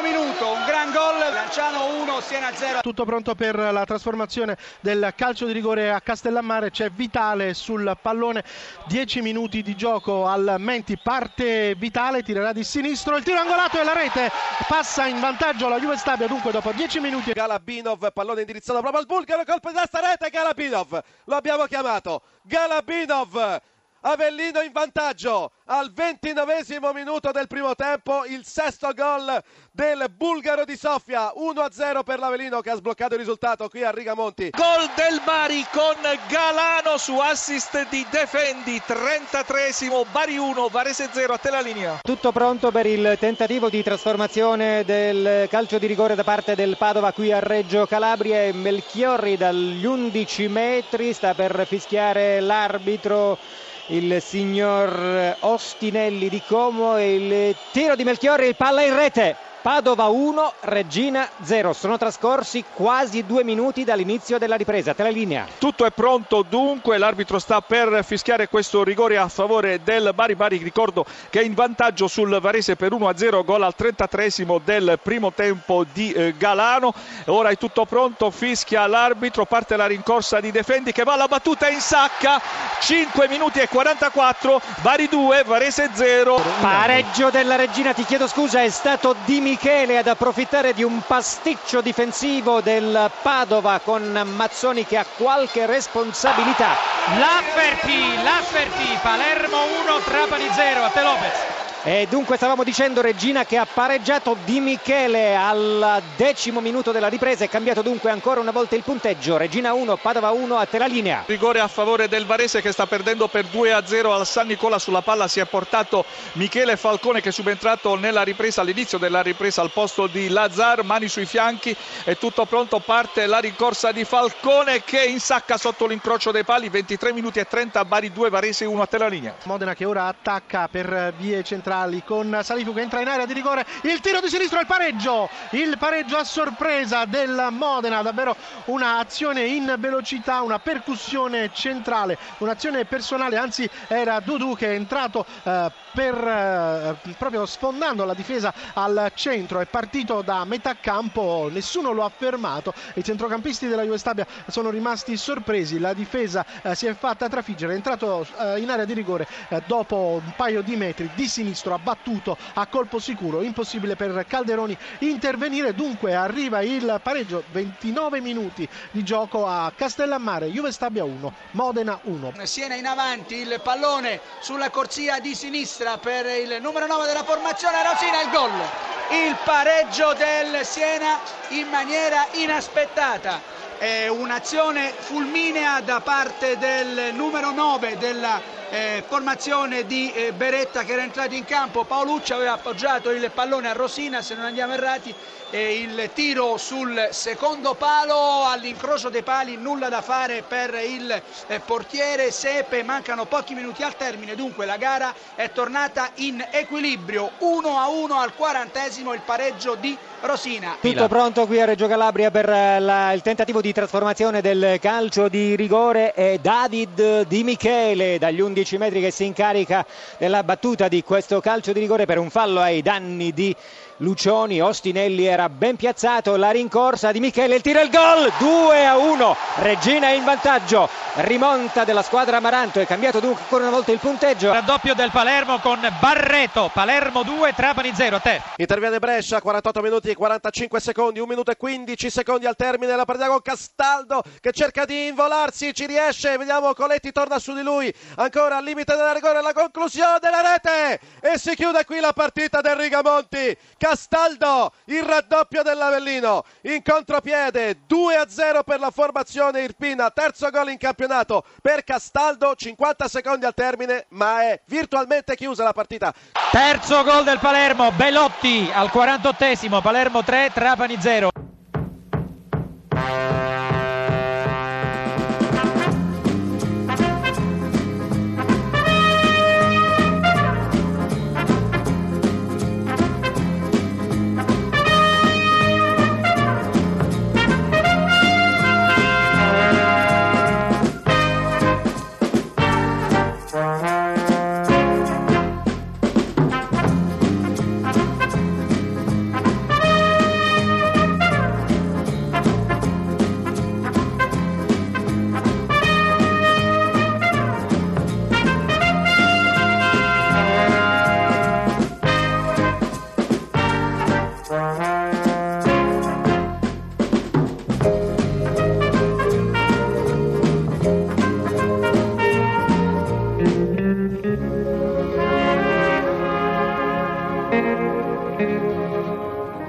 minuto, un gran gol, Lanciano 1, Siena 0. Tutto pronto per la trasformazione del calcio di rigore a Castellammare, c'è Vitale sul pallone, 10 minuti di gioco al Menti, parte Vitale, tirerà di sinistro, il tiro angolato e la rete passa in vantaggio la Juve Stabia, dunque dopo 10 minuti. Galabinov, pallone indirizzato proprio al bulgaro, colpo di testa, rete Galabinov, lo abbiamo chiamato, Galabinov Avellino in vantaggio al ventinovesimo minuto del primo tempo, il sesto gol del bulgaro di Sofia, 1-0 per l'Avellino che ha sbloccato il risultato qui a Rigamonti. Gol del Bari con Galano su assist di Defendi, 33esimo, Bari 1, Varese 0 a te la linea. Tutto pronto per il tentativo di trasformazione del calcio di rigore da parte del Padova qui a Reggio Calabria e Melchiorri dagli 11 metri sta per fischiare l'arbitro il signor Ostinelli di Como e il tiro di Melchiorri, palla in rete. Padova 1, Regina 0. Sono trascorsi quasi due minuti dall'inizio della ripresa. Te la linea. Tutto è pronto dunque, l'arbitro sta per fischiare questo rigore a favore del Bari Bari. Ricordo che è in vantaggio sul Varese per 1-0, gol al 33 del primo tempo di eh, Galano. Ora è tutto pronto, fischia l'arbitro, parte la rincorsa di Defendi che va alla battuta in sacca. 5 minuti e 44, Bari 2, Varese 0. Pareggio della Regina, ti chiedo scusa, è stato diminuito Michele ad approfittare di un pasticcio difensivo del Padova con Mazzoni che ha qualche responsabilità. Lafferty, Lafferty, Palermo 1, Trapani 0, a te Lopez. E dunque stavamo dicendo Regina che ha pareggiato Di Michele al decimo minuto della ripresa, è cambiato dunque ancora una volta il punteggio, Regina 1, Padova 1 a te la linea. Rigore a favore del Varese che sta perdendo per 2 a 0 al San Nicola. Sulla palla si è portato Michele Falcone che è subentrato nella ripresa all'inizio della ripresa al posto di Lazar, mani sui fianchi, è tutto pronto, parte la rincorsa di Falcone che insacca sotto l'incrocio dei pali, 23 minuti e 30, Bari 2, Varese 1 a te la linea. Modena che ora attacca per vie centrali centrali con Salifu che entra in area di rigore, il tiro di sinistro, il pareggio, il pareggio a sorpresa del Modena, davvero un'azione in velocità, una percussione centrale, un'azione personale, anzi era Dudu che è entrato eh, per, eh, proprio sfondando la difesa al centro, è partito da metà campo, nessuno lo ha fermato, i centrocampisti della Juve Stabia sono rimasti sorpresi, la difesa eh, si è fatta trafiggere, è entrato eh, in area di rigore eh, dopo un paio di metri di sinistro sinistro ha battuto a colpo sicuro, impossibile per Calderoni intervenire, dunque arriva il pareggio, 29 minuti di gioco a Castellammare, Juve Stabia 1, Modena 1. Siena in avanti, il pallone sulla corsia di sinistra per il numero 9 della formazione, Rosina il gol, il pareggio del Siena in maniera inaspettata. È un'azione fulminea da parte del numero 9 della eh, formazione di eh, Beretta che era entrato in campo, Paolucci aveva appoggiato il pallone a Rosina se non andiamo errati e il tiro sul secondo palo. All'incrocio dei pali nulla da fare per il eh, portiere Sepe, mancano pochi minuti al termine dunque la gara è tornata in equilibrio. 1 a 1 al quarantesimo il pareggio di Rosina. Tutto pronto qui a Reggio Calabria per eh, la, il tentativo di trasformazione del calcio di rigore. È David Di Michele dagli 11 15 metri che si incarica della battuta di questo calcio di rigore per un fallo ai danni di Lucioni, Ostinelli era ben piazzato, la rincorsa di Michele, il tiro e il gol, 2 a 1, Regina in vantaggio, rimonta della squadra Amaranto, è cambiato dunque ancora una volta il punteggio. Raddoppio del Palermo con Barreto, Palermo 2, Trapani 0, a te. Interviene Brescia, 48 minuti e 45 secondi, 1 minuto e 15 secondi al termine della partita con Castaldo che cerca di involarsi, ci riesce, vediamo Coletti torna su di lui, ancora al limite della rigore, la conclusione della rete e si chiude qui la partita del Rigamonti. Castaldo, il raddoppio dell'Avellino in contropiede, 2 a 0 per la formazione Irpina, terzo gol in campionato per Castaldo, 50 secondi al termine, ma è virtualmente chiusa la partita. Terzo gol del Palermo, Belotti al 48esimo, Palermo 3, Trapani 0.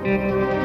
Müzik